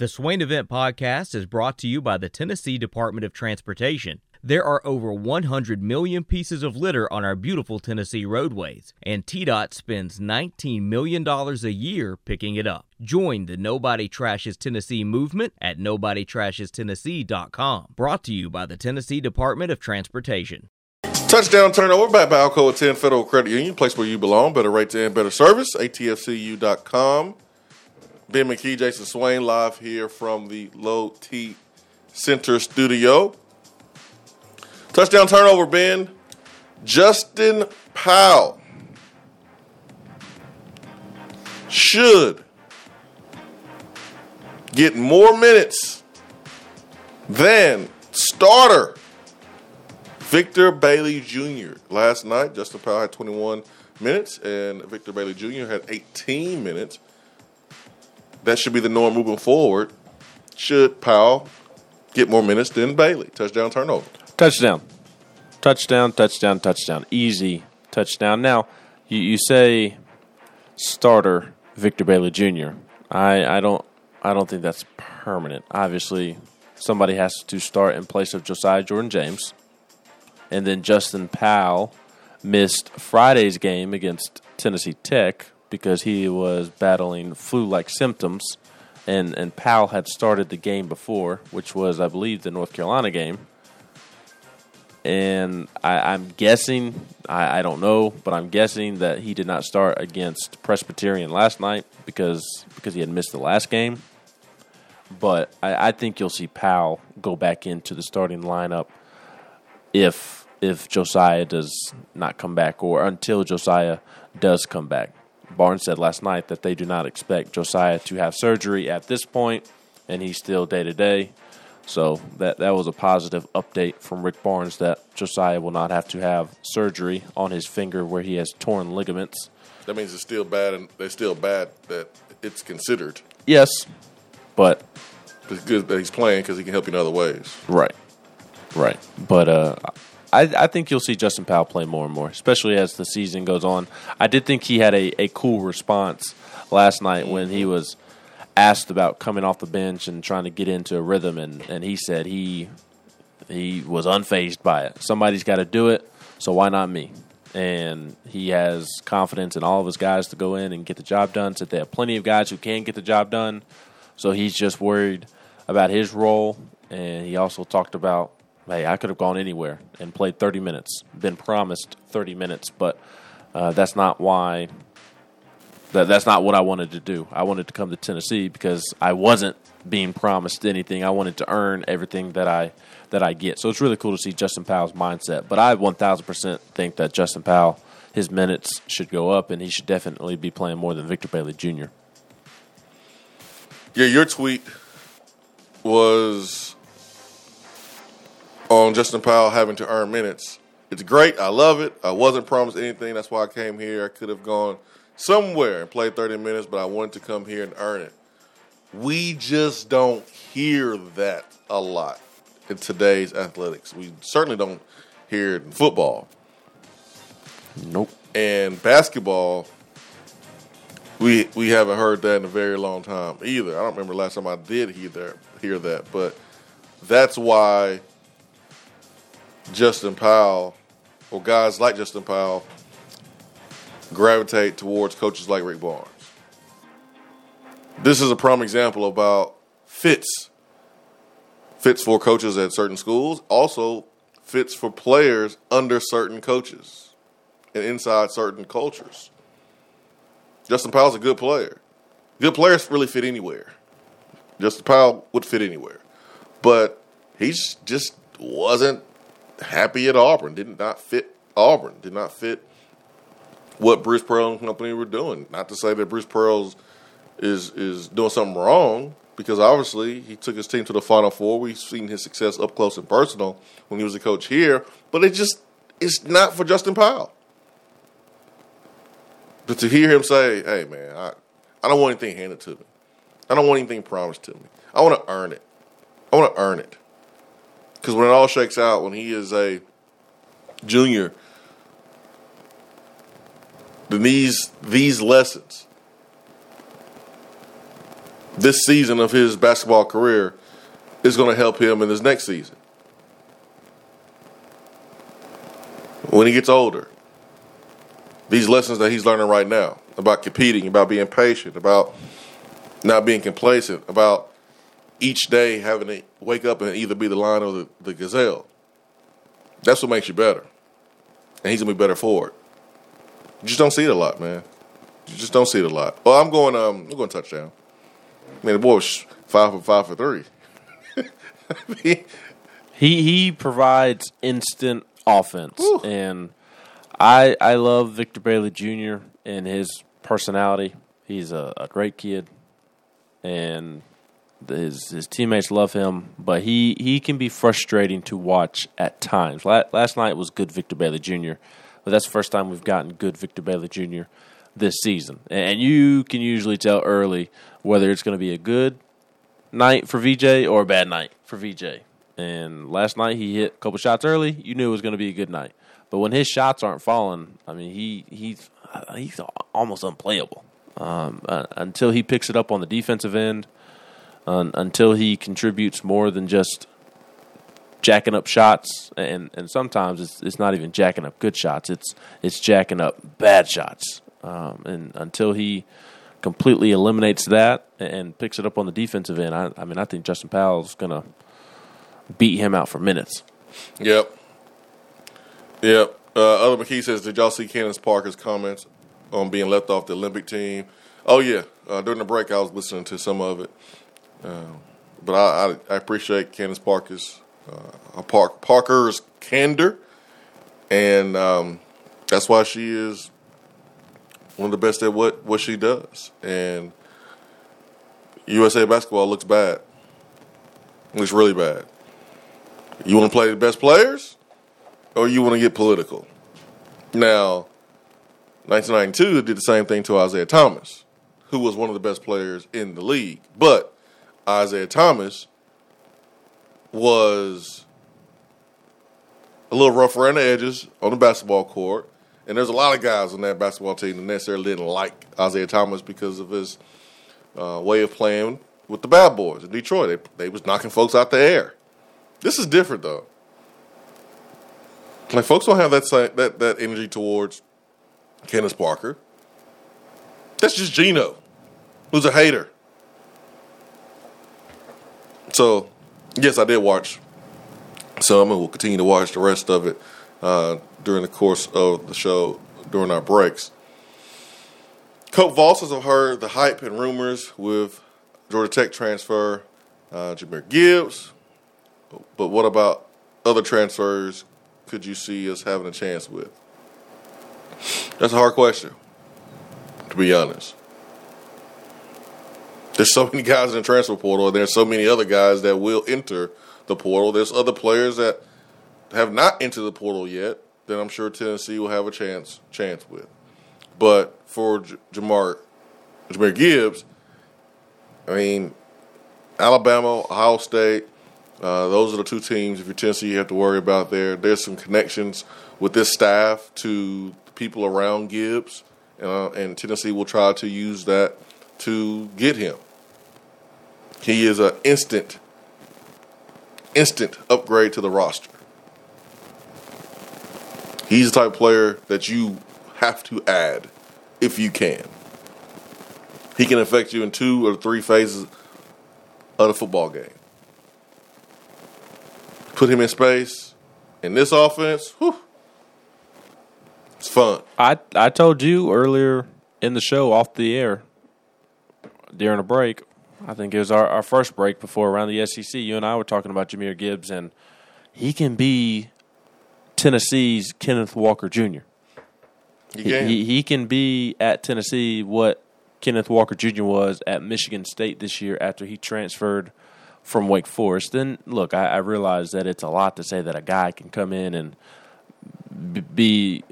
The Swain Event Podcast is brought to you by the Tennessee Department of Transportation. There are over 100 million pieces of litter on our beautiful Tennessee roadways, and TDOT spends $19 million a year picking it up. Join the Nobody Trashes Tennessee movement at NobodyTrashesTennessee.com. Brought to you by the Tennessee Department of Transportation. Touchdown turnover by Alcoa Tenn Federal Credit Union, place where you belong. Better rates and better service. ATFCU.com. Ben McKee, Jason Swain, live here from the Low T Center studio. Touchdown turnover, Ben. Justin Powell should get more minutes than starter Victor Bailey Jr. Last night, Justin Powell had 21 minutes, and Victor Bailey Jr. had 18 minutes. That should be the norm moving forward. Should Powell get more minutes than Bailey? Touchdown, turnover. Touchdown. Touchdown, touchdown, touchdown. Easy touchdown. Now, you, you say starter Victor Bailey Jr. I, I don't I don't think that's permanent. Obviously, somebody has to start in place of Josiah Jordan James. And then Justin Powell missed Friday's game against Tennessee Tech because he was battling flu like symptoms. And, and Powell had started the game before, which was, I believe, the North Carolina game and I, am guessing I, I, don't know, but I'm guessing that he did not start against Presbyterian last night because because he had missed the last game. But I, I think you'll see Powell go back into the starting lineup if if Josiah does not come back or until Josiah does come back. Barnes said last night that they do not expect Josiah to have surgery at this point, and he's still day to day. So that that was a positive update from Rick Barnes that Josiah will not have to have surgery on his finger where he has torn ligaments. That means it's still bad, and they're still bad that it's considered. Yes, but it's good that he's playing because he can help you in other ways. Right, right. But uh, I, I think you'll see Justin Powell play more and more, especially as the season goes on. I did think he had a, a cool response last night when he was asked about coming off the bench and trying to get into a rhythm, and, and he said he he was unfazed by it. Somebody's got to do it, so why not me? And he has confidence in all of his guys to go in and get the job done. Said they have plenty of guys who can get the job done, so he's just worried about his role. And he also talked about, hey, I could have gone anywhere and played 30 minutes, been promised 30 minutes, but uh, that's not why that that's not what I wanted to do. I wanted to come to Tennessee because I wasn't being promised anything. I wanted to earn everything that I that I get. So it's really cool to see Justin Powell's mindset. But I 1000% think that Justin Powell his minutes should go up and he should definitely be playing more than Victor Bailey Jr. Yeah, your tweet was on Justin Powell having to earn minutes. It's great. I love it. I wasn't promised anything. That's why I came here. I could have gone – somewhere and played 30 minutes, but I wanted to come here and earn it. We just don't hear that a lot in today's athletics. We certainly don't hear it in football. Nope. And basketball, we we haven't heard that in a very long time either. I don't remember last time I did hear that, hear that, but that's why Justin Powell or guys like Justin Powell gravitate towards coaches like Rick Barnes. This is a prime example about fits. Fits for coaches at certain schools, also fits for players under certain coaches and inside certain cultures. Justin Powell's a good player. Good players really fit anywhere. Justin Powell would fit anywhere. But he just wasn't happy at Auburn. Did not fit Auburn. Did not fit what Bruce Pearl and company were doing. Not to say that Bruce Pearl's is is doing something wrong, because obviously he took his team to the Final Four. We've seen his success up close and personal when he was a coach here, but it just it's not for Justin Powell. But to hear him say, "Hey, man, I I don't want anything handed to me. I don't want anything promised to me. I want to earn it. I want to earn it." Because when it all shakes out, when he is a junior then these these lessons this season of his basketball career is going to help him in his next season. When he gets older, these lessons that he's learning right now about competing, about being patient, about not being complacent, about each day having to wake up and either be the lion or the, the gazelle. That's what makes you better. And he's gonna be better for it. You just don't see it a lot, man. You just don't see it a lot. Well, I'm going um I'm going touchdown. I mean the boy was five for five for three. he he provides instant offense Whew. and I I love Victor Bailey Jr. and his personality. He's a, a great kid, and his his teammates love him. But he, he can be frustrating to watch at times. Last night was good Victor Bailey Jr., but that's the first time we've gotten good Victor Bailey Jr. this season. And you can usually tell early whether it's going to be a good night for VJ or a bad night for VJ. And last night he hit a couple shots early. You knew it was going to be a good night. But when his shots aren't falling, I mean, he he's he's almost unplayable um, uh, until he picks it up on the defensive end. Uh, until he contributes more than just jacking up shots, and and sometimes it's it's not even jacking up good shots. It's it's jacking up bad shots. Um, and until he completely eliminates that and picks it up on the defensive end, I, I mean, I think Justin Powell's to beat him out for minutes. Yep. Yep. Uh, Other McKee says, did y'all see Candace Parker's comments on being left off the Olympic team? Oh yeah. Uh, during the break, I was listening to some of it. Uh, but I, I, I, appreciate Candace Parker's uh, Park, Parker's candor, and um, that's why she is one of the best at what, what she does. And USA basketball looks bad. Looks really bad. You want to play the best players? or you want to get political. Now, 1992 did the same thing to Isiah Thomas, who was one of the best players in the league. But Isiah Thomas was a little rough around the edges on the basketball court. And there's a lot of guys on that basketball team that necessarily didn't like Isiah Thomas because of his uh, way of playing with the bad boys in Detroit. They, they was knocking folks out the air. This is different, though. Like folks don't have that that that energy towards Candace Parker. That's just Geno, who's a hater. So, yes, I did watch some, and we'll continue to watch the rest of it uh, during the course of the show during our breaks. Coach Voss have heard the hype and rumors with Georgia Tech transfer uh, Jahmyr Gibbs, but what about other transfers could you see us having a chance with? That's a hard question, to be honest. There's so many guys in the transfer portal, and there's so many other guys that will enter the portal. There's other players that have not entered the portal yet that I'm sure Tennessee will have a chance chance with. But for J- Jahmyr Gibbs, I mean, Alabama, Ohio State, uh, those are the two teams, if you're Tennessee, you have to worry about there. There's some connections with this staff to people around Gibbs, uh, and Tennessee will try to use that to get him. He is an instant, instant upgrade to the roster. He's the type of player that you have to add if you can. He can affect you in two or three phases of the football game put him in space in this offense, whew, it's fun. I I told you earlier in the show off the air during a break. I think it was our, our first break before around the SEC. You and I were talking about Jahmyr Gibbs, and he can be Tennessee's Kenneth Walker Jr. He can. He, he, can be at Tennessee what Kenneth Walker Jr. was at Michigan State this year after he transferred from Wake Forest, then look, I, I realize that it's a lot to say that a guy can come in and be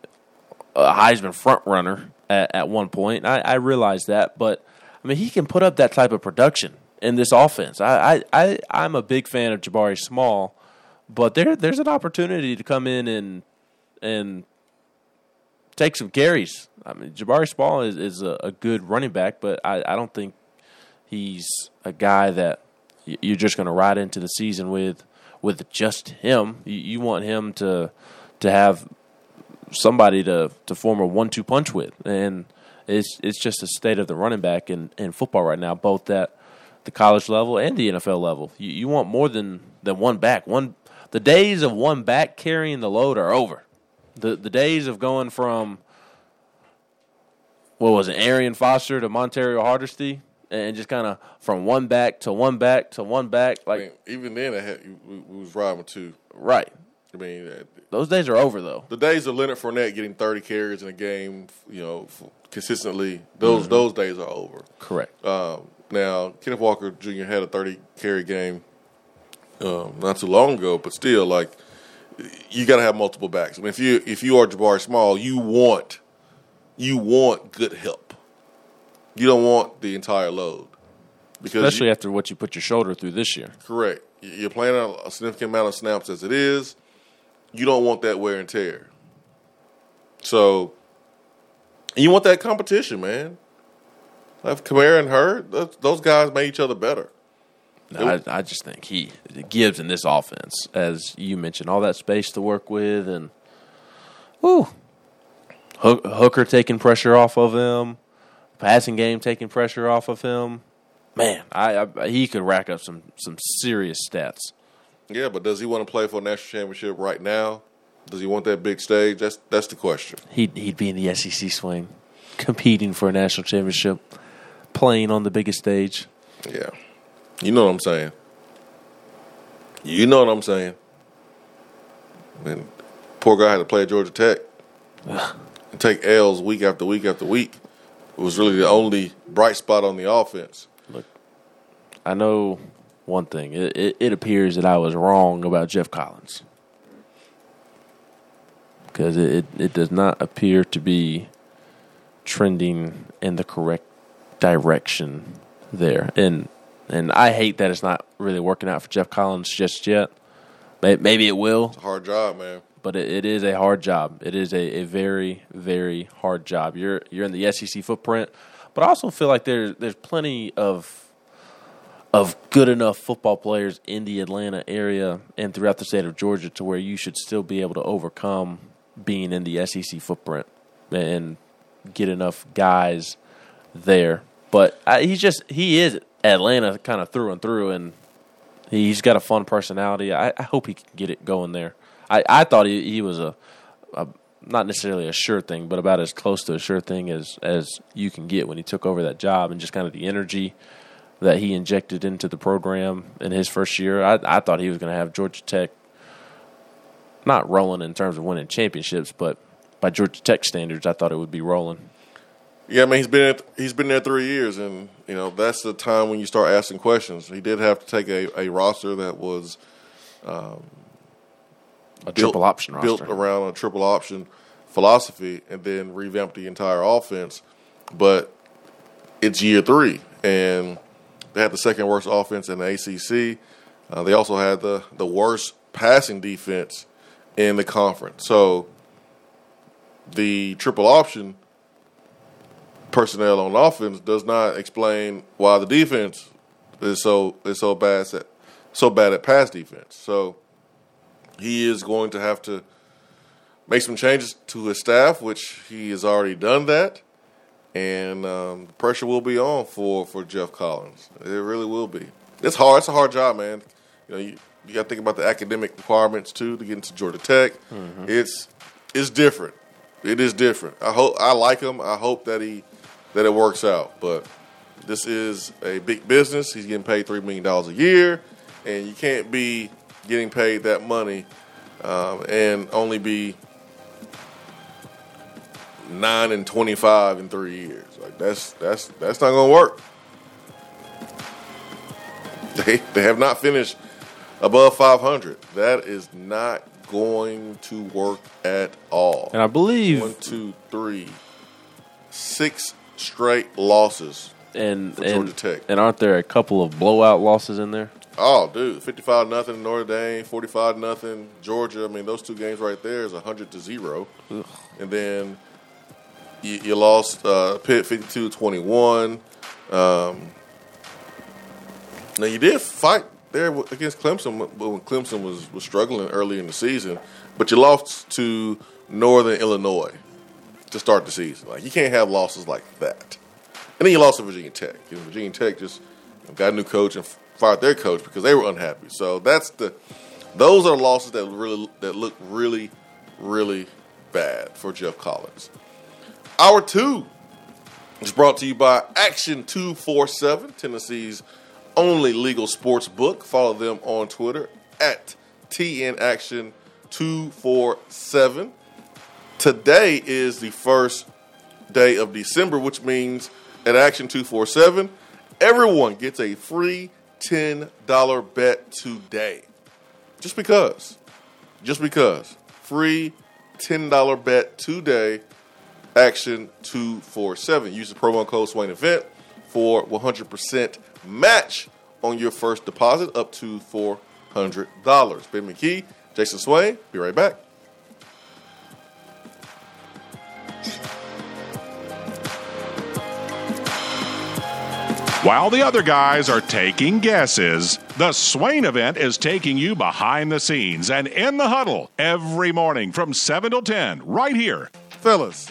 a Heisman front runner at, at one point. I, I realize that, but I mean, he can put up that type of production in this offense. I, I, I I'm a big fan of Jabari Small, but there there's an opportunity to come in and and take some carries. I mean, Jabari Small is, is a, a good running back, but I, I don't think He's a guy that you're just going to ride into the season with with just him. You, you want him to to have somebody to to form a one two punch with, and it's it's just a state of the running back in, in football right now, both at the college level and the NFL level. You, you want more than than one back. One the days of one back carrying the load are over. The the days of going from what was it, Arian Foster to Montario Hardesty, and just kind of from one back to one back to one back, I like mean, even then, I had, we, we was riding with two. right. I mean, Those days are over though. the days of Leonard Fournette getting 30 carries in a game, you know, consistently, those Mm-hmm. those days are over. Correct. Um, now, Kenneth Walker Jr. had a 30 carry game um, not too long ago, but still, like, you got to have multiple backs. I mean, if you if you are Jabari Small, you want you want good help. You don't want the entire load because Especially you, after what you put your shoulder through this year. correct. You're playing a significant amount of snaps as it is. You don't want that wear and tear. So, you want that competition, man. Like Kamara and her, those, guys made each other better. No, I, I just think he gives in this offense, as you mentioned, all that space to work with, and whoo, Hooker taking pressure off of him, passing game taking pressure off of him. Man, I, I he could rack up some some serious stats. Yeah, but does he want to play for a national championship right now? Does he want that big stage? That's that's the question. He'd he'd be in the SEC swing, competing for a national championship, playing on the biggest stage. Yeah, you know what I'm saying. You know what I'm saying. And poor guy had to play at Georgia Tech and take L's week after week after week. It was really the only bright spot on the offense. Look, I know one thing. It, it, it appears that I was wrong about Geoff Collins because it, it, it does not appear to be trending in the correct direction there. And and I hate that it's not really working out for Geoff Collins just yet. Maybe it will, It's a hard job, man. but it, it is a hard job. It is a, a very very hard job. You're you're in the SEC footprint, but I also feel like there's there's plenty of of good enough football players in the Atlanta area and throughout the state of Georgia to where you should still be able to overcome being in the SEC footprint and get enough guys there. But I, he's just he is Atlanta kind of through and through, and he's got a fun personality. I, I hope he can get it going there. I, I thought he, he was a, a not necessarily a sure thing, but about as close to a sure thing as as you can get when he took over that job and just kind of the energy that he injected into the program in his first year. I, I thought he was going to have Georgia Tech not rolling in terms of winning championships, but by Georgia Tech standards, I thought it would be rolling. Yeah, I mean he's been at, he's been there three years, and you know that's the time when you start asking questions. He did have to take a, a roster that was um, A triple option roster. built around a triple option philosophy, and then revamp the entire offense. But it's year three, and they had the second worst offense in the ACC. Uh, they also had the the worst passing defense in the conference. So the triple option personnel on offense does not explain why the defense is so is so bad at so bad at pass defense. So he is going to have to make some changes to his staff, which he has already done that, and um, the pressure will be on for for Geoff Collins. It really will be. It's hard. It's a hard job, man. You know, you, you got to think about the academic requirements too to get into Georgia Tech. It's it's different. It is different. I hope I like him. I hope that he that it works out. But this is a big business. He's getting paid three million dollars a year, and you can't be getting paid that money um, and only be nine and twenty five in three years. Like that's that's that's not going to work. They they have not finished above five hundred. That is not going to work at all. And I believe One, two, three, six straight losses. and for and, Georgia Tech. and aren't there a couple of blowout losses in there? Oh, dude, fifty-five nothing Notre Dame, forty-five nothing Georgia. I mean, those two games right there is hundred to zero, and then you, you lost uh, Pitt 52-21. Um, Now you did fight there against Clemson when Clemson was, was struggling early in the season, but you lost to Northern Illinois to start the season. Like you can't have losses like that. And then you lost to Virginia Tech. You know, Virginia Tech just got a new coach and fired their coach because they were unhappy. So that's the those are losses that really that look really, really bad for Geoff Collins. Hour two is brought to you by Action Two Four Seven, Tennessee's only legal sports book. Follow them on Twitter at TN Action Two Four Seven. Today is the first day of December, which means at Action 247, everyone gets a free $10 bet today. Just because. Just because. Free $10 bet today. Action 247. Use the promo code Swain Event for 100% match on your first deposit up to $400. Ben McKee, Jason Swain, be right back. While the other guys are taking guesses, the Swain event is taking you behind the scenes and in the huddle every morning from 7 till 10, right here. Fellas,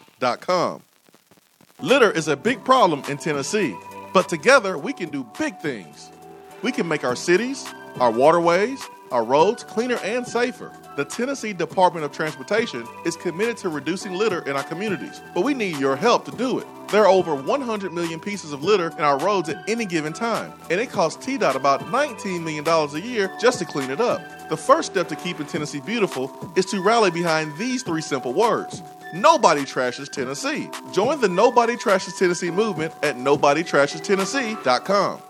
Litter is a big problem in Tennessee, but together we can do big things. We can make our cities, our waterways, our roads cleaner and safer. The Tennessee Department of Transportation is committed to reducing litter in our communities, but we need your help to do it. There are over 100 million pieces of litter in our roads at any given time, and it costs TDOT about $19 million a year just to clean it up. The first step to keeping Tennessee beautiful is to rally behind these three simple words Nobody Trashes Tennessee. Join the Nobody Trashes Tennessee movement at NobodyTrashesTennessee.com.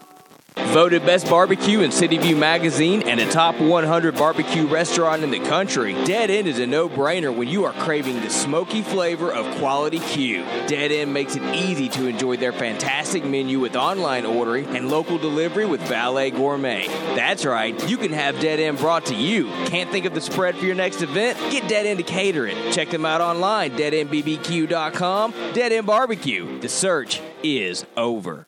Voted Best Barbecue in City View Magazine and a top 100 barbecue restaurant in the country, Dead End is a no brainer when you are craving the smoky flavor of quality Q. Dead End makes it easy to enjoy their fantastic menu with online ordering and local delivery with Valet Gourmet. That's right, you can have Dead End brought to you. Can't think of the spread for your next event? Get Dead End to cater it. Check them out online, deadendbbq.com. Dead End Barbecue. The search is over.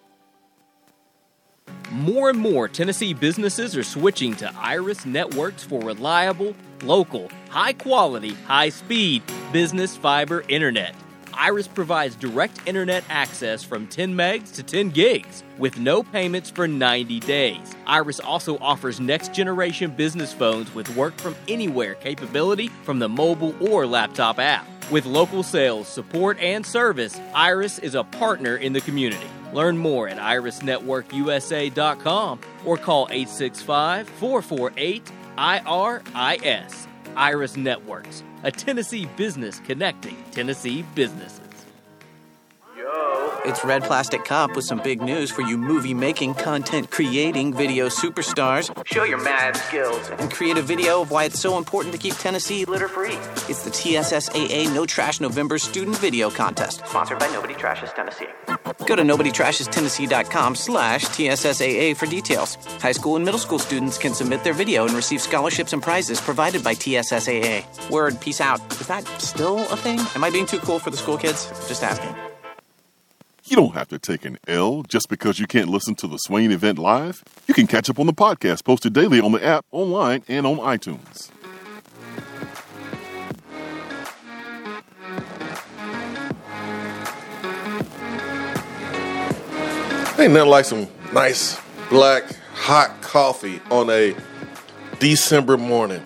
More and more Tennessee businesses are switching to Iris Networks for reliable, local, high quality, high speed business fiber internet. Iris provides direct internet access from 10 megs to 10 gigs with no payments for 90 days. Iris also offers next generation business phones with work from anywhere capability from the mobile or laptop app. With local sales, support, and service, Iris is a partner in the community. Learn more at irisnetworkusa.com or call 865 448 IRIS. Iris Networks, a Tennessee business connecting Tennessee businesses. It's Red Plastic Cup with some big news for you movie making, content creating video superstars. Show your mad skills and create a video of why it's so important to keep Tennessee litter free. It's the TSSAA No Trash November Student Video Contest, sponsored by Nobody Trashes Tennessee. Go to nobodytrashestennessee.com slash TSSAA for details. High school and middle school students can submit their video and receive scholarships and prizes provided by TSSAA. Word, peace out. Is that still a thing? Am I being too cool for the school kids? Just asking. You don't have to take an L just because you can't listen to the Swain event live. You can catch up on the podcast posted daily on the app, online, and on iTunes. Ain't nothing like some nice black hot coffee on a December morning.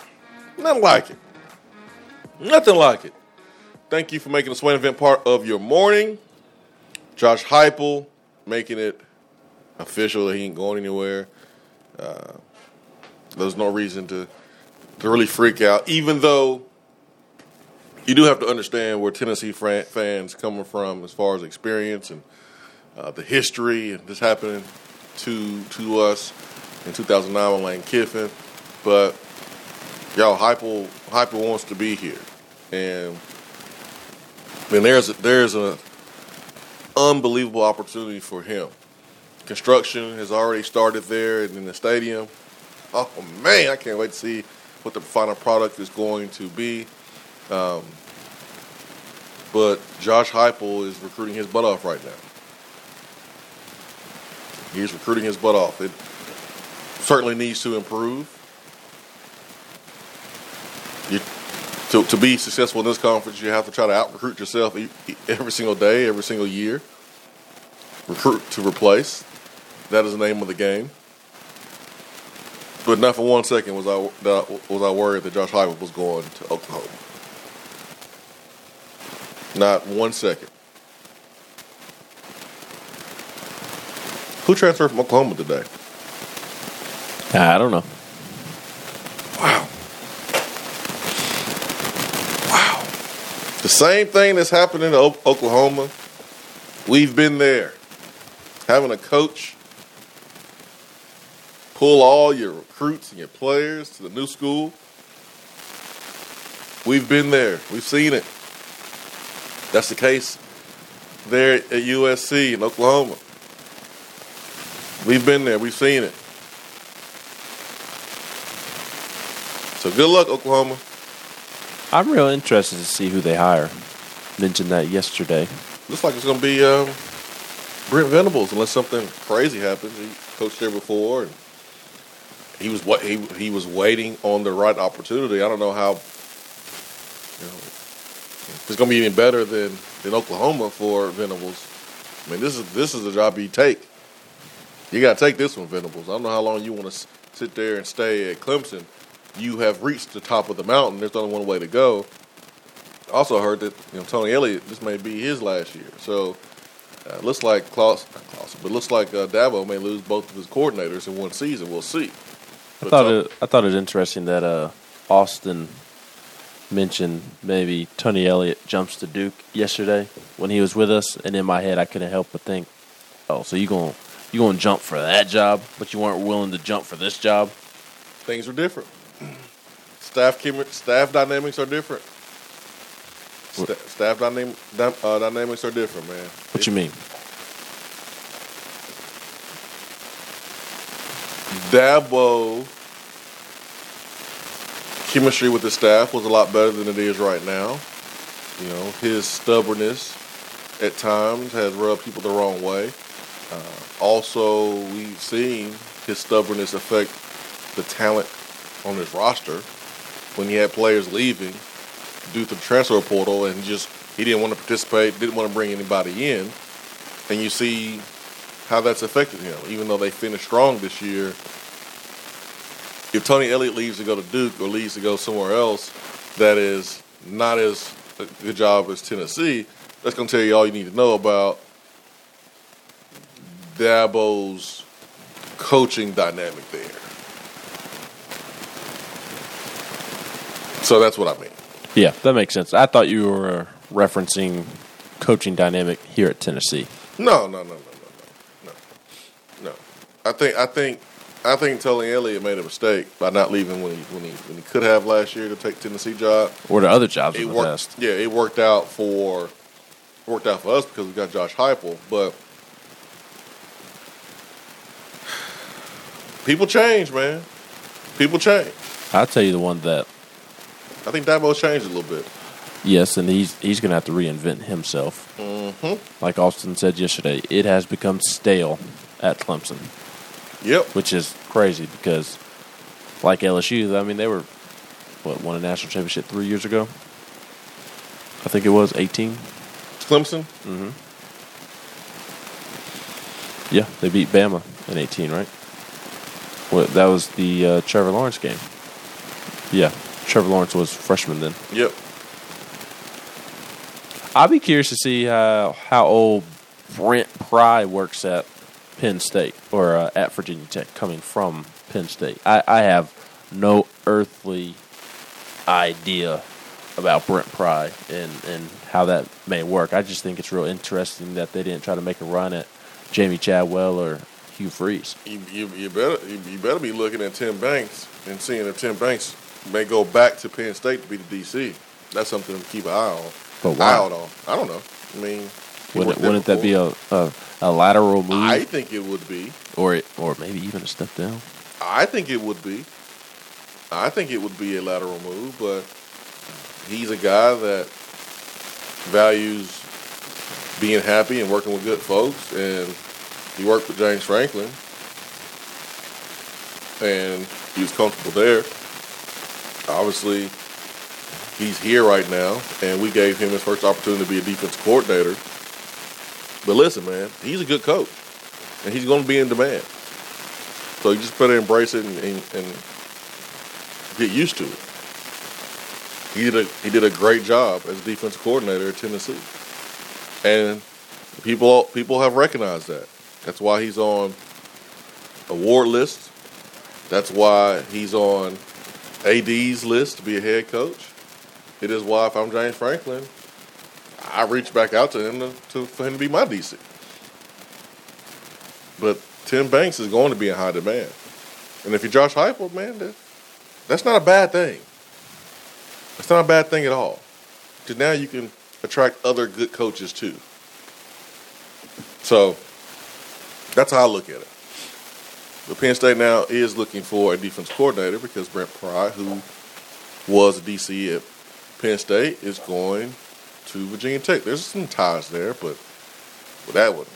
Nothing like it. Nothing like it. Thank you for making the Swain event part of your morning. Josh Heupel making it official that he ain't going anywhere. Uh, there's no reason to to really freak out, even though you do have to understand where Tennessee fans coming from as far as experience and uh, the history and this happening to to us in 2009 with Lane Kiffin. But y'all, Heupel Heupel wants to be here, and then there's a, there's a unbelievable opportunity for him. Construction has already started there in the stadium. Oh man, I can't wait to see what the final product is going to be. Um, but Josh Heupel is recruiting his butt off right now. He's recruiting his butt off. It certainly needs to improve. You, to, to be successful in this conference, you have to try to out recruit yourself every single day, every single year. Recruit to replace. That is the name of the game. But not for one second was I was I worried that Josh Heupel was going to Oklahoma. Not one second. Who transferred from Oklahoma today? I don't know. Wow. Wow. Same thing that's happening in Oklahoma, we've been there. Having a coach pull all your recruits and your players to the new school. We've been there. We've seen it. That's the case there at USC in Oklahoma. We've been there. We've seen it. So good luck, Oklahoma. I'm real interested to see who they hire. Mentioned that yesterday. Looks like it's going to be um, Brent Venables, unless something crazy happens. He coached there before, and he was what he he was waiting on the right opportunity. I don't know how. You know, it's going to be any better than than Oklahoma for Venables. I mean, this is this is a job you take. You got to take this one, Venables. I don't know how long you want to sit there and stay at Clemson. You have reached the top of the mountain. There's only one way to go. Also heard that you know Tony Elliott this may be his last year. So uh, looks like Klaus, not Klaus, but looks like uh, Dabo may lose both of his coordinators in one season. We'll see. I thought it, I thought it was interesting that uh, Austin mentioned maybe Tony Elliott jumps to Duke yesterday when he was with us, and in my head I couldn't help but think, oh, so you going you going to jump for that job, but you weren't willing to jump for this job? things are different. Staff staff dynamics are different. Sta- staff dynam- dy- uh, dynamics are different, man. What you mean? Dabo chemistry with the staff was a lot better than it is right now. You know, his stubbornness at times has rubbed people the wrong way. Uh, also, we've seen his stubbornness affect the talent on his roster when he had players leaving due to the transfer portal and just he didn't want to participate, didn't want to bring anybody in. And you see how that's affected him, even though they finished strong this year. If Tony Elliott leaves to go to Duke or leaves to go somewhere else that is not as good job as Tennessee, that's going to tell you all you need to know about Dabo's coaching dynamic there. So that's what I mean. Yeah, that makes sense. I thought you were uh, referencing coaching dynamic here at Tennessee. No, no, no, no, no, no, no, no. I think I think I think Tony Elliott made a mistake by not leaving when he when he when he could have last year to take Tennessee job. Or the other jobs It worked. Yeah, it worked out for worked out for us because we got Josh Heupel, but people change, man. People change. I'll tell you the one that I think Dabo's changed a little bit. yes, and he's he's going to have to reinvent himself. Mm-hmm. Like Austin said yesterday, it has become stale at Clemson, Yep. which is crazy because, like LSU, I mean they were what won a national championship three years ago. I think it was eighteen. Clemson. Mm-hmm. Yeah, they beat Bama in eighteen, right? What that was the uh, Trevor Lawrence game. Yeah, Trevor Lawrence was freshman then. Yep. I'll be curious to see how how old Brent Pry works at Penn State or uh, at Virginia Tech, coming from Penn State. I, I have no earthly idea about Brent Pry and, and how that may work. I just think it's real interesting that they didn't try to make a run at Jamey Chadwell or Hugh Freeze. You, you, you better you, you better be looking at Tim Banks and seeing if Tim Banks may go back to Penn State to be the DC. That's something to keep an eye on. But why? Eye out on. I don't know. I mean, Wouldn't, wouldn't that be a, a, a lateral move, I think it would be. or it, or maybe even a step down? I think it would be. I think it would be a lateral move, but he's a guy that values being happy and working with good folks, and he worked with James Franklin, and he was comfortable there. Obviously, he's here right now, and we gave him his first opportunity to be a defense coordinator. But listen, man, he's a good coach, and he's going to be in demand. So you just better embrace it and, and, and get used to it. He did a he did a great job as a defense coordinator at Tennessee, and people people have recognized that. That's why he's on award list. That's why he's on AD's list to be a head coach. It is why if I'm James Franklin, I reach back out to him to, to for him to be my DC. But Tim Banks is going to be in high demand. And if you're Josh Heupel, man, that, that's not a bad thing. That's not a bad thing at all. Because now you can attract other good coaches too. So that's how I look at it. But Penn State now is looking for a defense coordinator because Brent Pry, who was a DC at Penn State, is going to Virginia Tech. There's some ties there, but that one,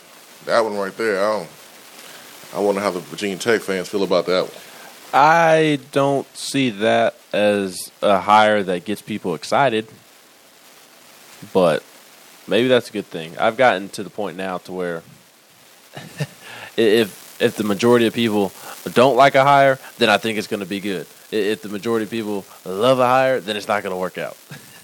that one right there, I don't. I wonder how the Virginia Tech fans feel about that one. I don't see that as a hire that gets people excited, but maybe that's a good thing. I've gotten to the point now to where if if the majority of people don't like a hire, then I think it's going to be good. If the majority of people love a hire, then it's not going to work out.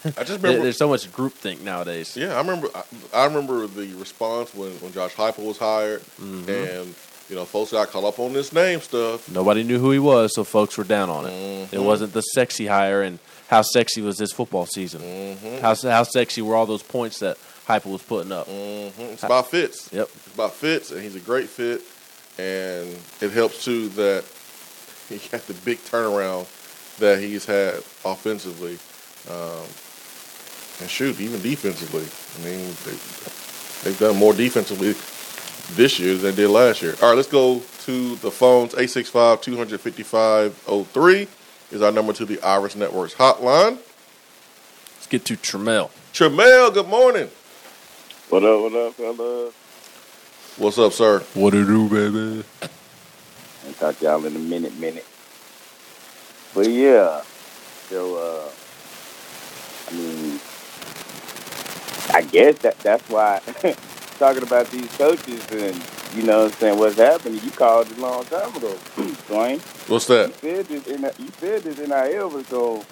I just remember. There's so much groupthink nowadays. Yeah, I remember. I, I remember the response when, when Josh Heupel was hired, Mm-hmm. and you know, folks got caught up on this name stuff. Nobody knew who he was, so folks were down on it. Mm-hmm. It wasn't the sexy hire, and how sexy was this football season? Mm-hmm. How how sexy were all those points that Heupel was putting up? hmm It's about fits. Yep. It's about fits, and he's a great fit, and it helps too that he got the big turnaround that he's had offensively, um, and shoot, even defensively. I mean, they, they've done more defensively this year than they did last year. All right, let's go to the phones. 865-255-03 is our number to the Iris Networks hotline. Let's get to Trammell. Tramel, good morning. What up, what up, fella? What's up, sir? What to do, baby? I'll talk to y'all in a minute, minute. But yeah, so, uh, I mean, I guess that that's why talking about these coaches and, you know what I'm saying, what's happening, you called it a long time ago, Dwayne. What's that? You that? said this in you said this in our ear was going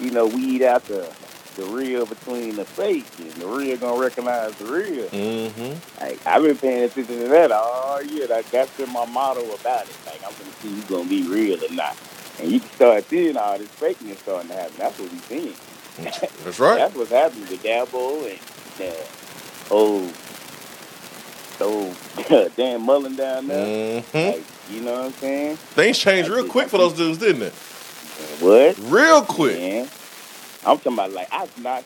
you know, weed out the the real between the fake and the real gonna recognize the real. Mm-hmm. Like I've been paying attention to that all year. Like that's been my motto about it. Like I'm gonna see who's gonna be real or not. And you can start seeing all this fakeness starting to happen. That's what we're seeing. That's right. That's what's happening with Dabo and the old old Dan Mullen down there. hmm Like, you know what I'm saying? Things changed real quick for those dudes, didn't it? What? Real quick. Man, I'm talking about like I've not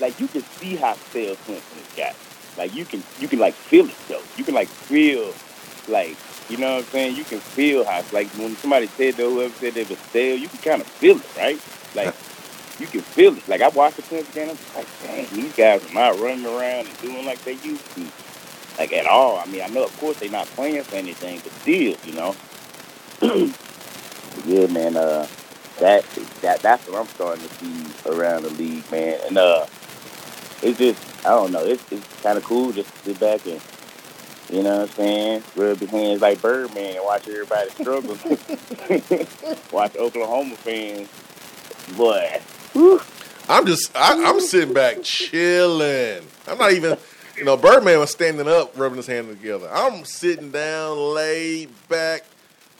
like you can see how Sales Clemson has got. Like you can you can like feel it though. You can like feel like you know what I'm saying. You can feel how like when somebody said that whoever said they was stale, you can kind of feel it, right? Like you can feel it. Like I watched the Clemson game, I'm just like, dang, these guys are not running around and doing like they used to, like at all. I mean, I know of course they're not playing for anything, but still, you know. yeah, man. Uh, that that that's what I'm starting to see around the league, man. And uh, it's just I don't know. It's it's kind of cool just to sit back and you know what I'm saying, rub your hands like Birdman and watch everybody struggle. watch Oklahoma fans, boy. I'm just, I, I'm sitting back chilling. I'm not even, you know, Birdman was standing up, rubbing his hands together. I'm sitting down, laid back,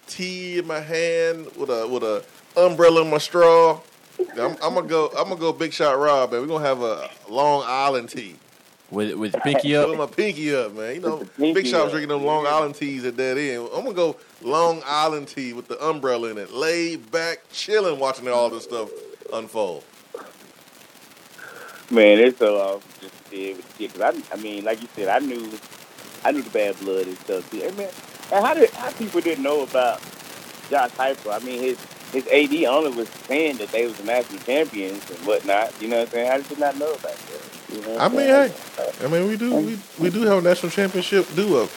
tea in my hand with a with a umbrella in my straw. I'm, I'm gonna go. I'm gonna go Big Shot Rob, man. We're gonna have a Long Island tea. with with pinky Put up. my pinky up, man. You know, Put the pinky Big Shot was drinking them Long Island teas at that end. I'm gonna go Long Island tea with the umbrella in it, laid back, chilling, watching all this stuff unfold. Man, it's so awesome just to be able. Cause I, I mean, like you said, I knew, I knew the bad blood and stuff too. Hey, man, and how did how people didn't know about Josh Heupel? I mean, his his AD only was saying that they was the national champions and whatnot. You know what I'm saying? How did you not know about that? You know I mean, hey, I mean, we do we, we do have a national championship duo.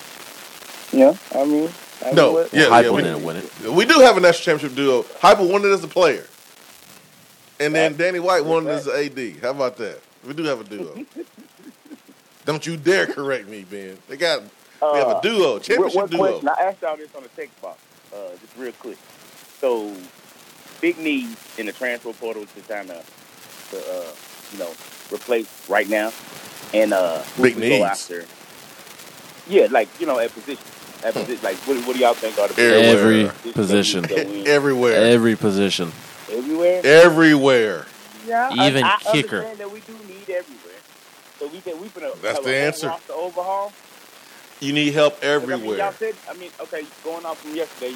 Yeah, I mean, I mean, No, what- yeah, Hype yeah, we, didn't win it. we do have a national championship duo. Heupel won it as a player, and then Danny White won it as an AD. How about that? We do have a duo. Don't you dare correct me, Ben. They got we have a Uh, duo, One, championship one duo. question. I asked y'all this on the text box, uh, just real quick. So, big needs in the transfer portal to kind of, to, uh, you know, replace right now, and uh, who Big we go needs. after. Yeah, like you know, at position, at position. Like, what, what do y'all think are the big Everywhere. Every position. that we in? Everywhere, Every position. everywhere. everywhere. Yeah, I- Even I, kicker. understand that we do need everywhere. So we can we finna That's have the a whole answer. roster overhaul. You need help 'Cause, I mean, everywhere. y'all said, I mean, okay, going off from yesterday,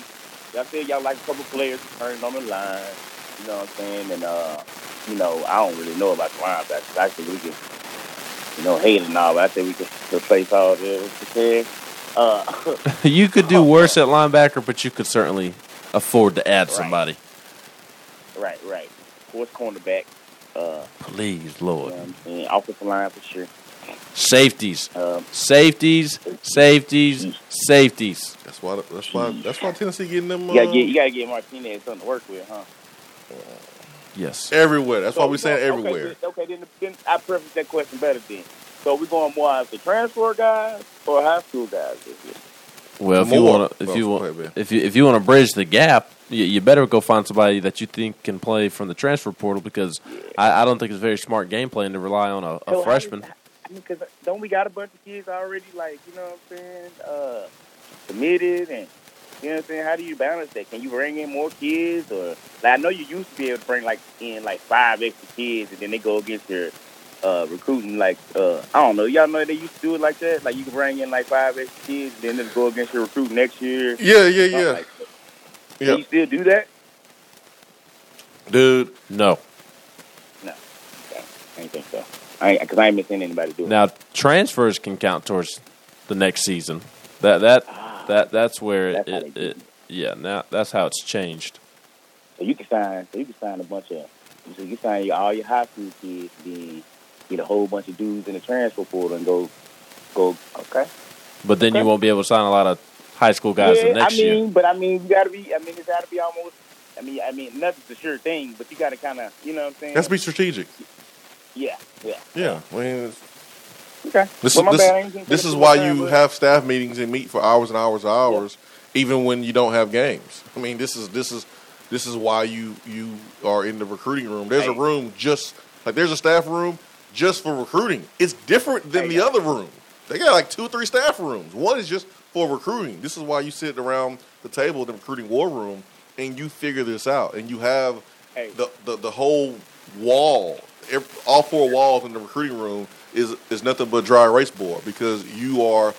y'all said y'all like a couple players turned on the line. You know what I'm saying? And uh, you know, I don't really know about the linebackers. I think we can, you know, hate and all, but I think we can replace all you. Uh, you could do worse at linebacker, but you could certainly afford to add Right. somebody. right, right. Of course, cornerback. Uh, Please, you know Lord. saying? Offensive line for sure. Safeties. Um, Safeties, safeties, safeties. That's why. That's why. That's why Tennessee getting them you gotta uh, get you gotta get Martinez something to work with, huh? Yes. everywhere. That's why So we saying going- everywhere. Okay, then, okay, then, then I preface that question better then. So we going more as the transfer guys or high school guys this year? Well, if you want to, if you want, if you if you want to bridge the gap, you, you better go find somebody that you think can play from the transfer portal because I, I don't think it's very smart game plan to rely on a, a how freshman. do- I mean, cause don't we got a bunch of kids already? Like, you know what I'm saying? Uh, committed and you know what I'm saying. How do you balance that? Can you bring in more kids or like I know you used to be able to bring like in like five extra kids and then they go against your uh recruiting like uh I don't know y'all know they used to do it like that like you can bring in like five extra kids and then they go against your recruit next year. Yeah, yeah, yeah, like that. yeah. Can you still do that? Dude, No. No, Okay. I ain't think so. I ain't, cause I ain't been seeing anybody do it. Now transfers can count towards the next season. That that ah. that that's where That's how it, it yeah. Now that's how it's changed. So you can sign. So you can sign a bunch of. So you can sign your, all your high school kids, then get a whole bunch of dudes in the transfer portal and go, go. Okay. But then you won't be able to sign a lot of high school guys the yeah, next I mean, year. but I mean, you got to be. I mean, it's got to be almost. I mean, I mean, nothing's a sure thing, but you got to kind of, you know what I'm saying? let's be strategic. Yeah, yeah. Yeah, I mean, Okay. This Well, my is bad, this, this is why you have staff meetings and meet for hours and hours and hours, even when you don't have games. I mean, this is this is this is why you you are in the recruiting room. There's a room just like there's a staff room just for recruiting. It's different than the other room. They got like two or three staff rooms. One is just for recruiting. This is why you sit around the table in the recruiting war room and you figure this out and you have Hey. the, the the whole wall, all four walls in the recruiting room is is nothing but dry erase board because you are,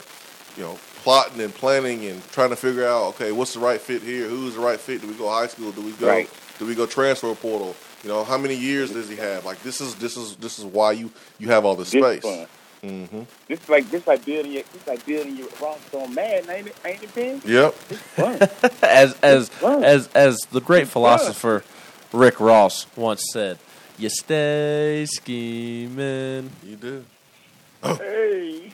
you know, plotting and planning and trying to figure out okay, what's the right fit here? Who's the right fit? Do we go high school? Do we go? Right. Do we go transfer portal? You know, how many years does he have? Like this is this is this is why you you have all this This space. fun. hmm This is like this like building your this like building your roster on Madden, ain't it? Ain't it, Ben? Yep. Fun. as as fun. as as the great It's philosopher Rick Ross once said, "You stay scheming. You do. hey.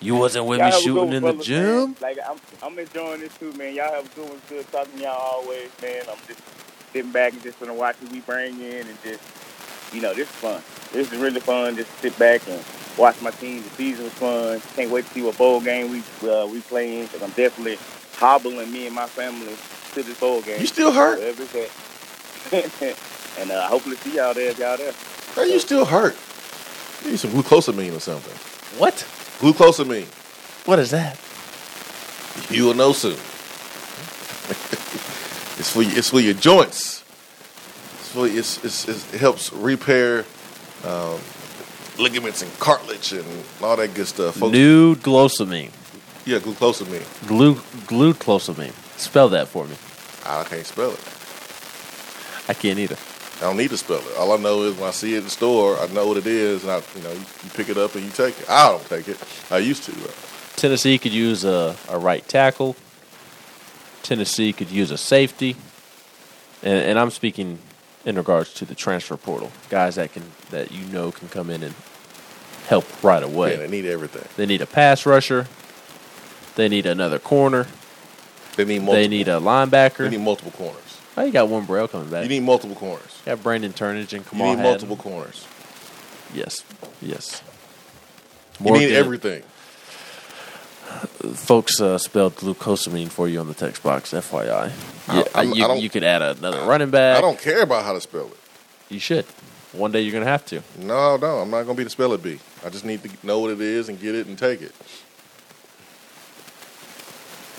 You wasn't with Y'all me have a good shooting one, in the fellas, gym." Man. Like I'm, I'm enjoying this too, man. Y'all have a good one. Good talking to y'all always, man. I'm just sitting back and just gonna watch what we bring in and just, you know, this is fun. This is really fun. Just sit back and watch my team. The season was fun. Can't wait to see what bowl game we uh, we playing because I'm definitely hobbling me and my family to this bowl game. You still hurt? Wherever it's at. and uh, hopefully see y'all there if y'all there. Are you still hurt? You need some glucosamine or something. What? Glucosamine. What is that? You will know soon. it's for it's for your joints. It's for it's, it's, it's, it helps repair um, ligaments and cartilage and all that good stuff. Folks, New glucosamine. yeah, glucosamine. Glu glucosamine. Spell that for me. I can't spell it. I can't either. I don't need to spell it. All I know is when I see it in the store, I know what it is, and I, you know, you, pick it up and you take it. I don't take it. I used to. though. Tennessee could use a, a right tackle. Tennessee could use a safety, and, and I'm speaking in regards to the transfer portal guys that can that you know can come in and help right away. Yeah, they need everything. They need a pass rusher. They need another corner. They need multiple. They need a linebacker. They need multiple corners. Oh, you got one Burrell coming back. You need multiple corners. You got Brandon Turnage and Kamal. You need Hadden. multiple corners. Yes, yes. You need good. everything. Folks uh, spelled glucosamine for you on the text box. FYI, I- you, I you could add another running back. I don't care about how to spell it. You should. One day you're gonna have to. No, no, I'm not gonna be the spell it bee. I just need to know what it is and get it and take it.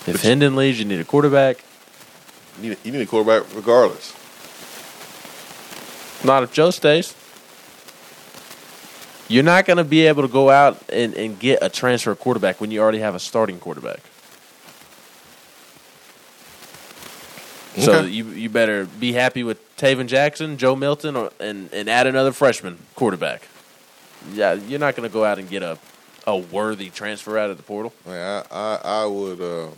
If Hendon leaves, you need a quarterback. You need, you need a quarterback regardless. Not if Joe stays. You're not going to be able to go out and, and get a transfer quarterback when you already have a starting quarterback. So you you better be happy with Tayven Jackson, Joe Milton, or, and and add another freshman quarterback. Yeah, you're not going to go out and get a a worthy transfer out of the portal. Man, I, I, I would, uh,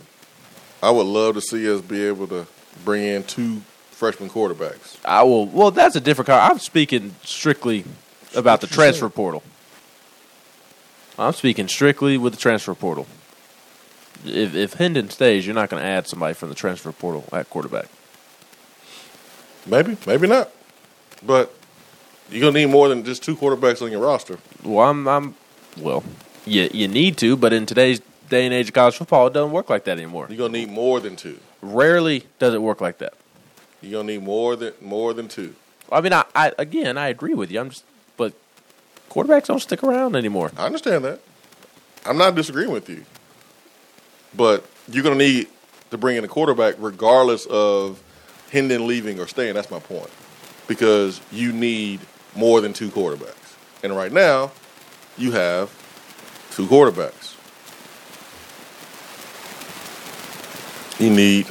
I would love to see us be able to bring in two freshman quarterbacks. I will. Well, that's a different car. I'm speaking strictly about the transfer said. portal. I'm speaking strictly with the transfer portal. If if Hendon stays, you're not going to add somebody from the transfer portal at quarterback. Maybe, maybe not. But you're gonna need more than just two quarterbacks on your roster. Well, I'm. I'm. Well, you you need to, but in today's day and age of college football, it doesn't work like that anymore. You're gonna need more than two. Rarely does it work like that. You're gonna need more than more than two. I mean, I, I again, I agree with you. I'm just, but quarterbacks don't stick around anymore. I understand that. I'm not disagreeing with you. But you're going to need to bring in a quarterback regardless of Hendon leaving or staying. That's my point. Because you need more than two quarterbacks. And right now, you have two quarterbacks. You need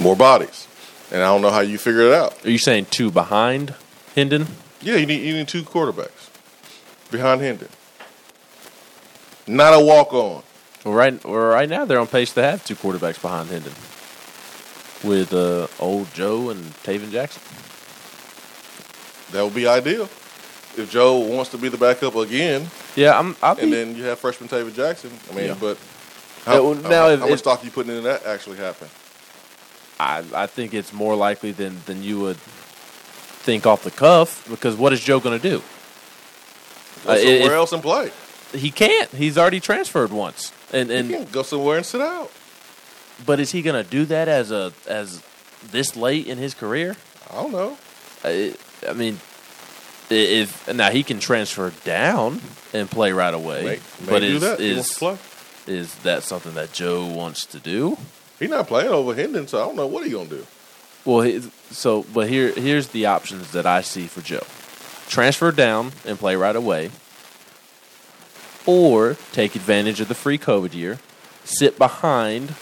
more bodies. And I don't know how you figure it out. Are you saying two behind Hendon? Yeah, you need you need two quarterbacks behind Hendon. Not a walk on. Well, right, well, right now they're on pace to have two quarterbacks behind Hendon, with uh, old Joe and Tayven Jackson. That would be ideal. If Joe wants to be the backup again, Yeah, I'm. I'll be, and then you have freshman Taven Jackson. I mean, Yeah. but how, well, now how, if- how much if- stock you putting in that actually happen? I, I think it's more likely than than you would think off the cuff because what is Joe going to do? Go Uh, somewhere if- else and play. He can't. He's already transferred once, and You and can go somewhere and sit out. but is he going to do that as a as this late in his career? I don't know. I, I mean, if now he can transfer down and play right away, May, may but do is that. He is wants to play. Is that something that Joe wants to do? He's not playing over Hendon, so I don't know what he's gonna do. Well, so but here here's the options that I see for Joe: transfer down and play right away, or take advantage of the free COVID year, sit behind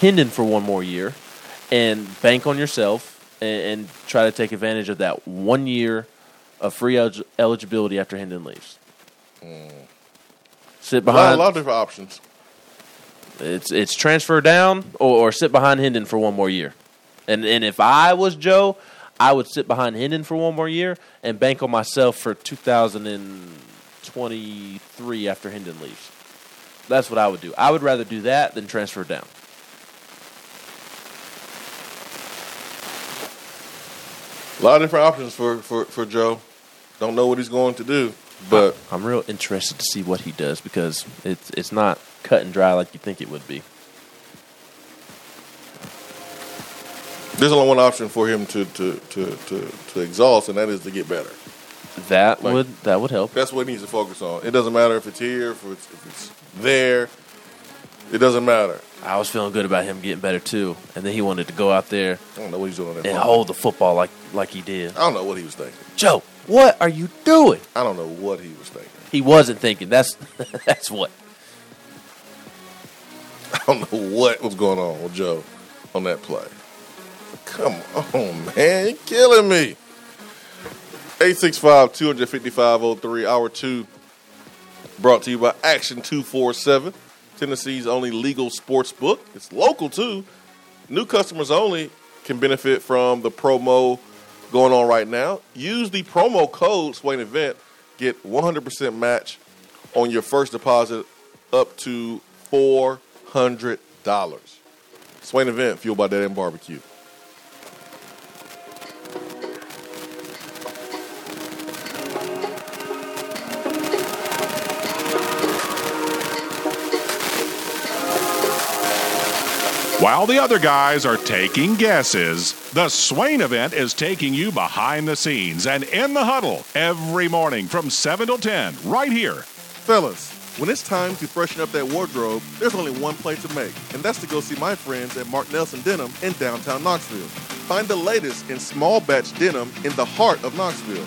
Hendon for one more year, and bank on yourself and, and try to take advantage of that one year of free elig- eligibility after Hendon leaves. Mm. Sit A lot, a lot of different options. It's it's transfer down or, or sit behind Hendon for one more year. And and if I was Joe, I would sit behind Hendon for one more year and bank on myself for 2023 after Hendon leaves. That's what I would do. I would rather do that than transfer down. A lot of different options for, for, for Joe. Don't know what he's going to do, but I'm real interested to see what he does because it's it's not cut and dry like you think it would be. there's only one option for him to, to, to, to, to exhaust, and that is to get better. That Like- would that would help. That's what he needs to focus on. It doesn't matter if it's here, if it's, if it's there. It doesn't matter. I was feeling good about him getting better too, and then he wanted to go out there I don't know what he's doing and phone. hold the football like like he did. I don't know what he was thinking. Joe, what are you doing? I don't know what he was thinking. He wasn't thinking. That's that's what. I don't know what was going on with Joe on that play. Come on, man. You're killing me. 865 255 03, hour two. Brought to you by Action 247, Tennessee's only legal sports book. It's local too. New customers only can benefit from the promo going on right now. Use the promo code Swain Event. Get 100% match on your first deposit up to $400. Swain Event, fueled by Dead End Barbecue. While the other guys are taking guesses, the Swain event is taking you behind the scenes and in the huddle every morning from 7 till 10 right here. Fellas, when it's time to freshen up that wardrobe, there's only one play to make, and that's to go see my friends at Mark Nelson Denim in downtown Knoxville. Find the latest in small batch denim in the heart of Knoxville.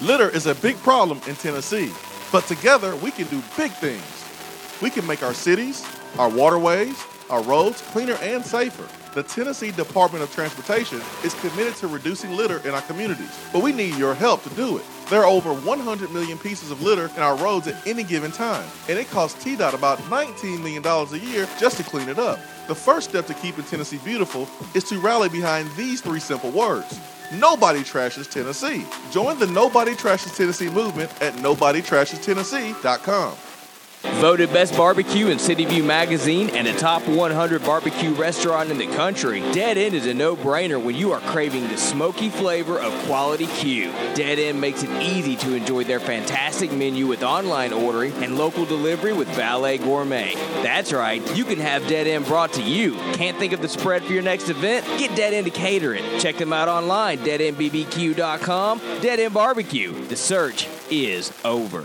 Litter is a big problem in Tennessee, but together we can do big things. We can make our cities, our waterways, our roads cleaner and safer. The Tennessee Department of Transportation is committed to reducing litter in our communities, but we need your help to do it. There are over 100 million pieces of litter in our roads at any given time, and it costs TDOT about $19 million a year just to clean it up. The first step to keeping Tennessee beautiful is to rally behind these three simple words. Nobody trashes Tennessee. Join the Nobody Trashes Tennessee movement at nobodytrashestennessee.com. Voted Best Barbecue in City View Magazine and a top 100 barbecue restaurant in the country, Dead End is a no brainer when you are craving the smoky flavor of quality Q. Dead End makes it easy to enjoy their fantastic menu with online ordering and local delivery with Valet Gourmet. That's right, you can have Dead End brought to you. Can't think of the spread for your next event? Get Dead End to cater it. Check them out online, deadendbbq.com. Dead End Barbecue. The search is over.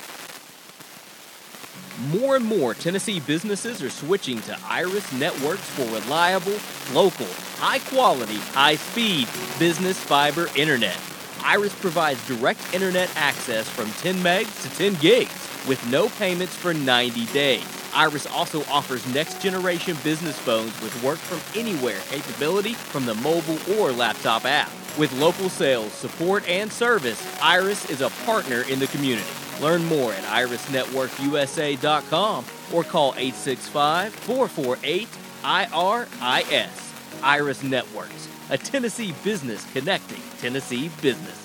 More and more Tennessee businesses are switching to Iris Networks for reliable, local, high quality, high speed business fiber internet. Iris provides direct internet access from 10 megs to 10 gigs with no payments for 90 days. Iris also offers next generation business phones with work from anywhere capability from the mobile or laptop app. With local sales, support, and service, Iris is a partner in the community. Learn more at irisnetworkusa.com or call 865 448 IRIS. Iris Networks, a Tennessee business connecting Tennessee businesses.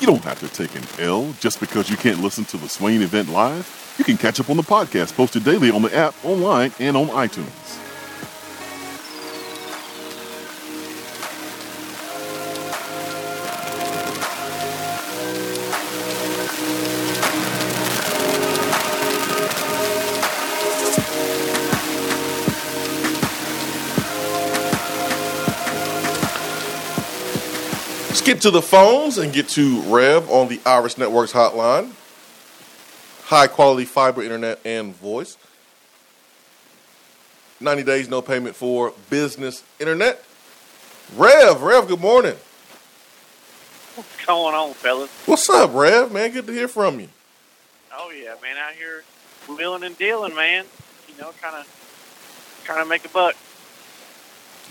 You don't have to take an L just because you can't listen to the Swain event live. You can catch up on the podcast posted daily on the app, online, and on iTunes. Get to the phones and get to Rev on the Iris Networks hotline. High quality fiber internet and voice. 90 days, no payment for business internet. Rev, Rev, good morning. What's going on, fellas? What's up, Rev? Man, good to hear from you. Oh yeah, man, out here wheeling and dealing, man. You know, kind of trying to make a buck.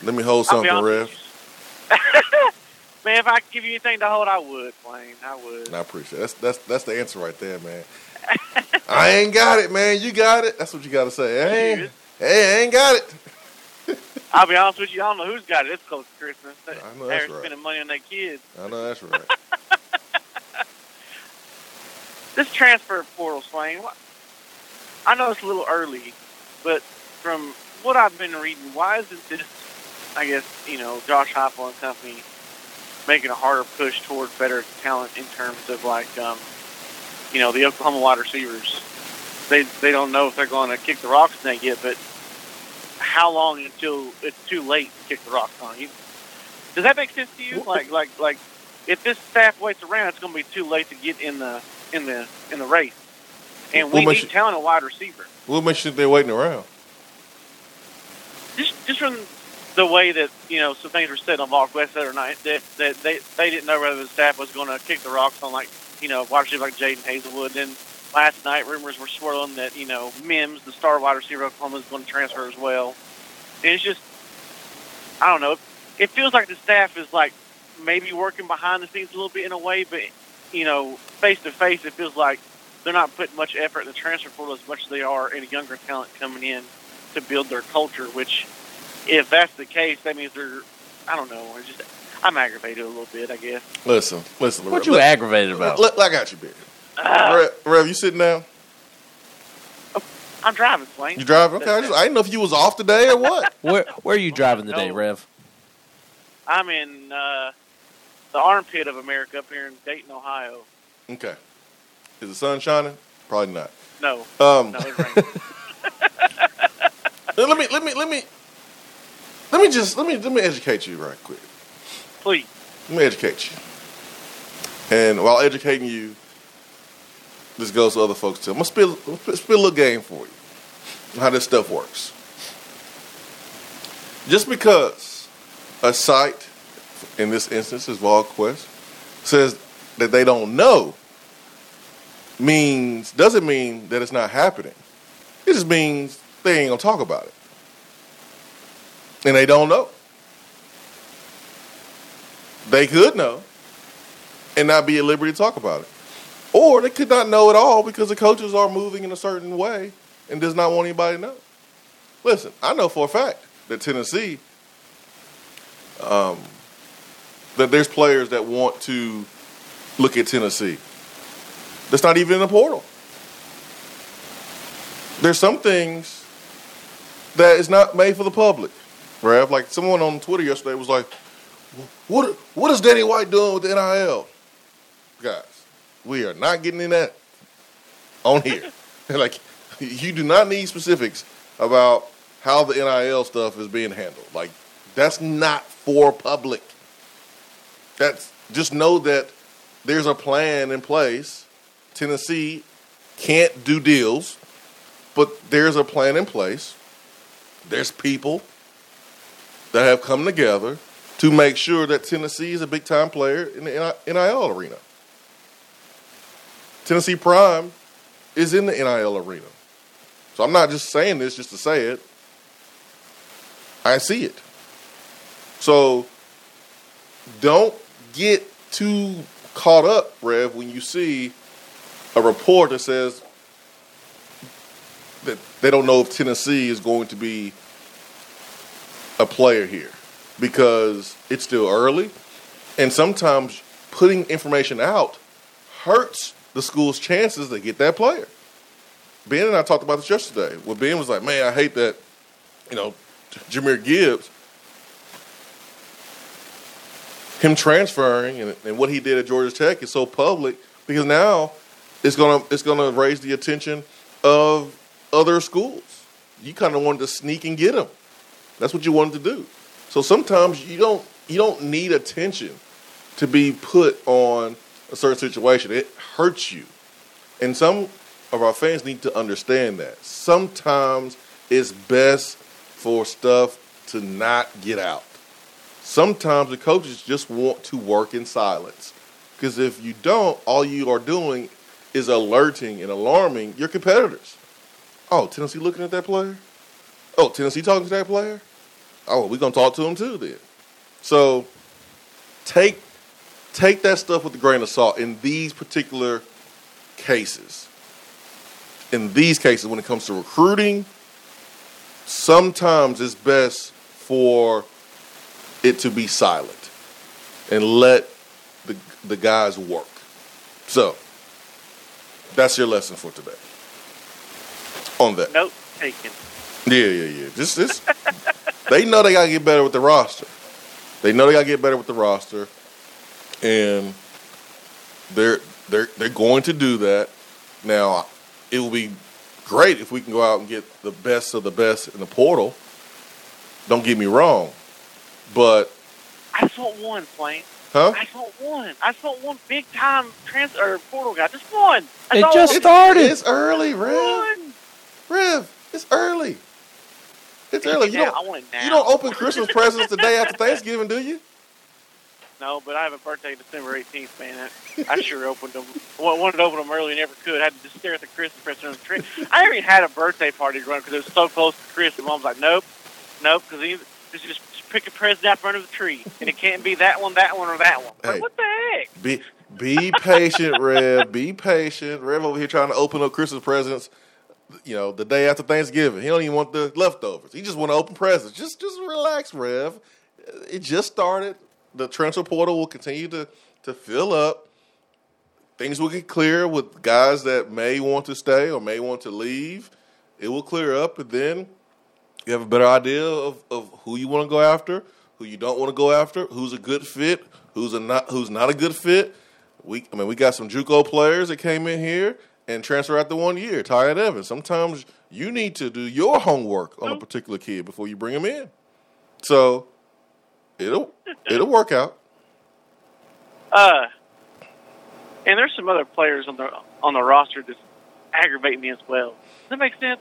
Let me hold something, Rev. man, if I could give you anything to hold, I would, Wayne. I would. And I appreciate it. That's that's that's the answer right there, man. I ain't got it, man. You got it. That's what you got to say. Hey, Dude. hey, I ain't got it. I'll be honest with you. I don't know who's got it. It's close to Christmas. I know they're that's right. spending money on their kids. I know that's right. This transfer portal, Swain. I know it's a little early, but from what I've been reading, why isn't this? I guess you know Josh Heupel and company making a harder push toward better talent in terms of like, um, you know, the Oklahoma wide receivers. They they don't know if they're going to kick the rocks thing yet, but how long until it's too late to kick the rocks on you? Does that make sense to you? Like like like if this staff waits around, it's going to be too late to get in the in the in the race. And we What need talent at wide receiver. What makes you think they're waiting around? Just just from the way that you know some things were said on VolQuest other night that that they they didn't know whether the staff was going to kick the rocks on like you know wide receiver like Jadon Haselwood. And last night rumors were swirling that you know Mims, the star wide receiver of Oklahoma, is going to transfer as well. And it's just I don't know. It feels like the staff is like maybe working behind the scenes a little bit in a way, but you know face to face, it feels like they're not putting much effort in the transfer portal as much as they are in younger talent coming in to build their culture. Which, if that's the case, that means they're I don't know. It's just I'm aggravated a little bit, I guess. Listen, listen. What Rev. you Look- aggravated about? Look, look, I got you, big. Rev, Rev, you sitting down? I'm driving, Swain. You driving? Okay, I, just, I didn't know if you was off today or what. Where where are you driving today, Rev? I'm in uh, the armpit of America up here in Dayton, Ohio. Okay. Is the sun shining? Probably not. No, Um, no, it rains. let me let me let me let me just let me let me educate you right quick. Please. Let me educate you. And while educating you, this goes to other folks too. I'm gonna spill, spill a little game for you. How this stuff works. Just because a site, in this instance is VolQuest, says that they don't know, means doesn't mean that it's not happening. It just means they ain't gonna talk about it, and they don't know. They could know and not be at liberty to talk about it. Or they could not know at all because the coaches are moving in a certain way and does not want anybody to know. Listen, I know for a fact that Tennessee, um, that there's players that want to look at Tennessee. That's not even in the portal. There's some things that is not made for the public. Like someone on Twitter yesterday was like, what what is Danny White doing with the NIL? Guys, we are not getting in that on here. like you do not need specifics about how the NIL stuff is being handled. Like that's not for public. That's just know that there's a plan in place. Tennessee can't do deals, but there's a plan in place. There's people that have come together to make sure that Tennessee is a big time player in the NIL arena. Tennessee Prime is in the NIL arena. So I'm not just saying this just to say it. I see it. So don't get too caught up, Rev, when you see a report that says that they don't know if Tennessee is going to be a player here because it's still early. And sometimes putting information out hurts the school's chances to get that player. Ben and I talked about this yesterday. Well, Ben was like, man, I hate that, you know, Jahmyr Gibbs, him transferring and, and what he did at Georgia Tech is so public because now it's gonna it's gonna raise the attention of other schools. You kind of wanted to sneak and get him. That's what you wanted to do. So sometimes you don't you don't need attention to be put on a certain situation. It hurts you. And some of our fans need to understand that. Sometimes it's best for stuff to not get out. Sometimes the coaches just want to work in silence. Because if you don't, all you are doing is alerting and alarming your competitors. Oh, Tennessee looking at that player? Oh, Tennessee talking to that player? Oh, we're gonna talk to him too then. So take take that stuff with a grain of salt in these particular cases. In these cases, when it comes to recruiting, sometimes it's best for it to be silent and let the the guys work. So that's your lesson for today. On that. Note taken. Yeah, yeah, yeah. Just this they know they gotta get better with the roster. They know they gotta get better with the roster. And they're they're they're going to do that. Now, it will be great if we can go out and get the best of the best in the portal. Don't get me wrong, but I saw one, Plain. Huh? I saw one. I saw one big time transfer or portal guy. Just one. That's It all just want. started. it's early, Rev. One. Rev, it's early. It's early. You Now, don't, want it now. you don't open Christmas presents the day after Thanksgiving, do you? No, but I have a birthday December 18th, man. I, I sure opened them. Wa- Wanted to open them early, never could. I had to just stare at the Christmas present on the tree. I never even had a birthday party growing because it was so close to Christmas. Mom was like, nope, nope, because just, just just pick a present out from under the tree, and it can't be that one, that one, or that one. Hey. Like, what the heck? Be be patient, Rev. Be patient. Rev over here trying to open up Christmas presents. You know, the day after Thanksgiving. He don't even want the leftovers. He just want to open presents. Just just relax, Rev. It just started. The transfer portal will continue to to fill up. Things will get clear with guys that may want to stay or may want to leave. It will clear up, and then you have a better idea of, of who you want to go after, who you don't want to go after, who's a good fit, who's a not who's not a good fit. We I mean we got some JUCO players that came in here and transfer after one year. Tiyon Evans. Sometimes you need to do your homework on a particular kid before you bring him in. So it'll it'll work out. Uh, and there's some other players on the on the roster that's aggravating me as well. Does that make sense?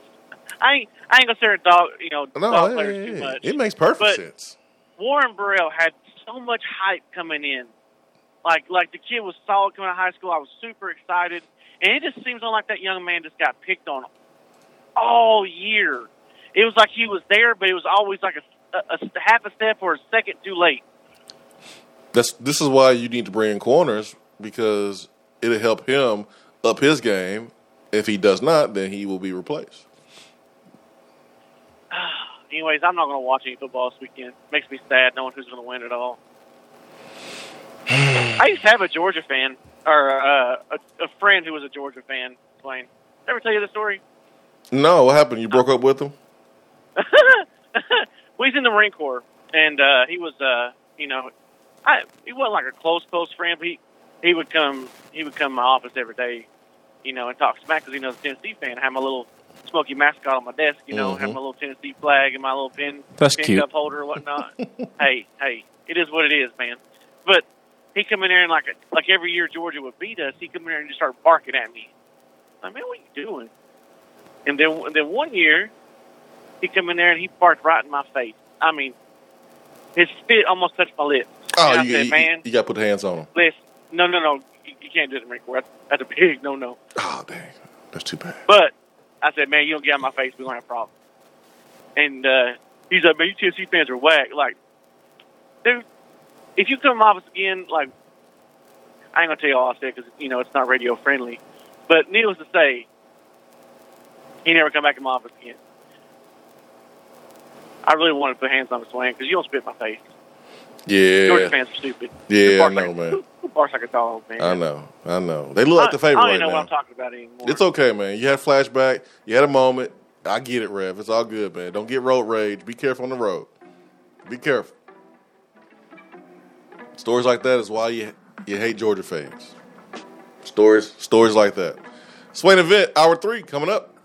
I ain't I ain't gonna say dog you know No, dog yeah, players too much. it makes perfect But- sense. Warren Burrell had so much hype coming in. Like like the kid was solid coming out of high school. I was super excited. And it just seems like that young man just got picked on all year. It was like he was there, but it was always like a, a, a half a step or a second too late. That's this is why you need to bring in corners because it'll help him up his game. If he does not, then he will be replaced. Anyways, I'm not going to watch any football this weekend. Makes me sad knowing who's going to win at all. I used to have a Georgia fan, or uh, a, a friend who was a Georgia fan. playing. Did I ever tell you the story? No, what happened? You broke up with him? well, he's in the Marine Corps, and uh, he was, uh, you know, I he wasn't like a close close friend, but he he would come he would come to my office every day, you know, and talk smack because he knows a Tennessee fan. I have my little Smoky mascot on my desk, you know, have my little Tennessee flag and my little pin That's pin cute. cup holder or whatnot. hey, hey, it is what it is, man. But he come in there and like like every year Georgia would beat us, he come in there and just start barking at me. Like, man, what are you doing? And then, and then one year, he come in there and he barked right in my face. I mean, his spit almost touched my lips. Oh, and I you, said, you, man, you got to put hands on him. listen, no, no, no, you, you can't do it, Corps. That's, that's a big no, no. Oh, dang. That's too bad. But I said, man, you don't get out of my face, we're gonna have a problem. And uh, he's like, man, you Tennessee fans are whack. Like, dude, if you come to my office again, like, I ain't gonna tell you all I said because you know it's not radio friendly. But needless to say, he never come back in my office again. I really wanted to put hands on his swing because you don't spit in my face. Yeah, Georgia fans are stupid. Yeah, I know, like, man. Who, barks like a dog, man? I know. I know. They look like the I, favorite I don't right even know now. what I'm talking about anymore. It's okay, man. You had a flashback. You had a moment. I get it, Rev. It's all good, man. Don't get road rage. Be careful on the road. Be careful. Stories like that is why you you hate Georgia fans. Stories stories like that. Swain event hour three coming up.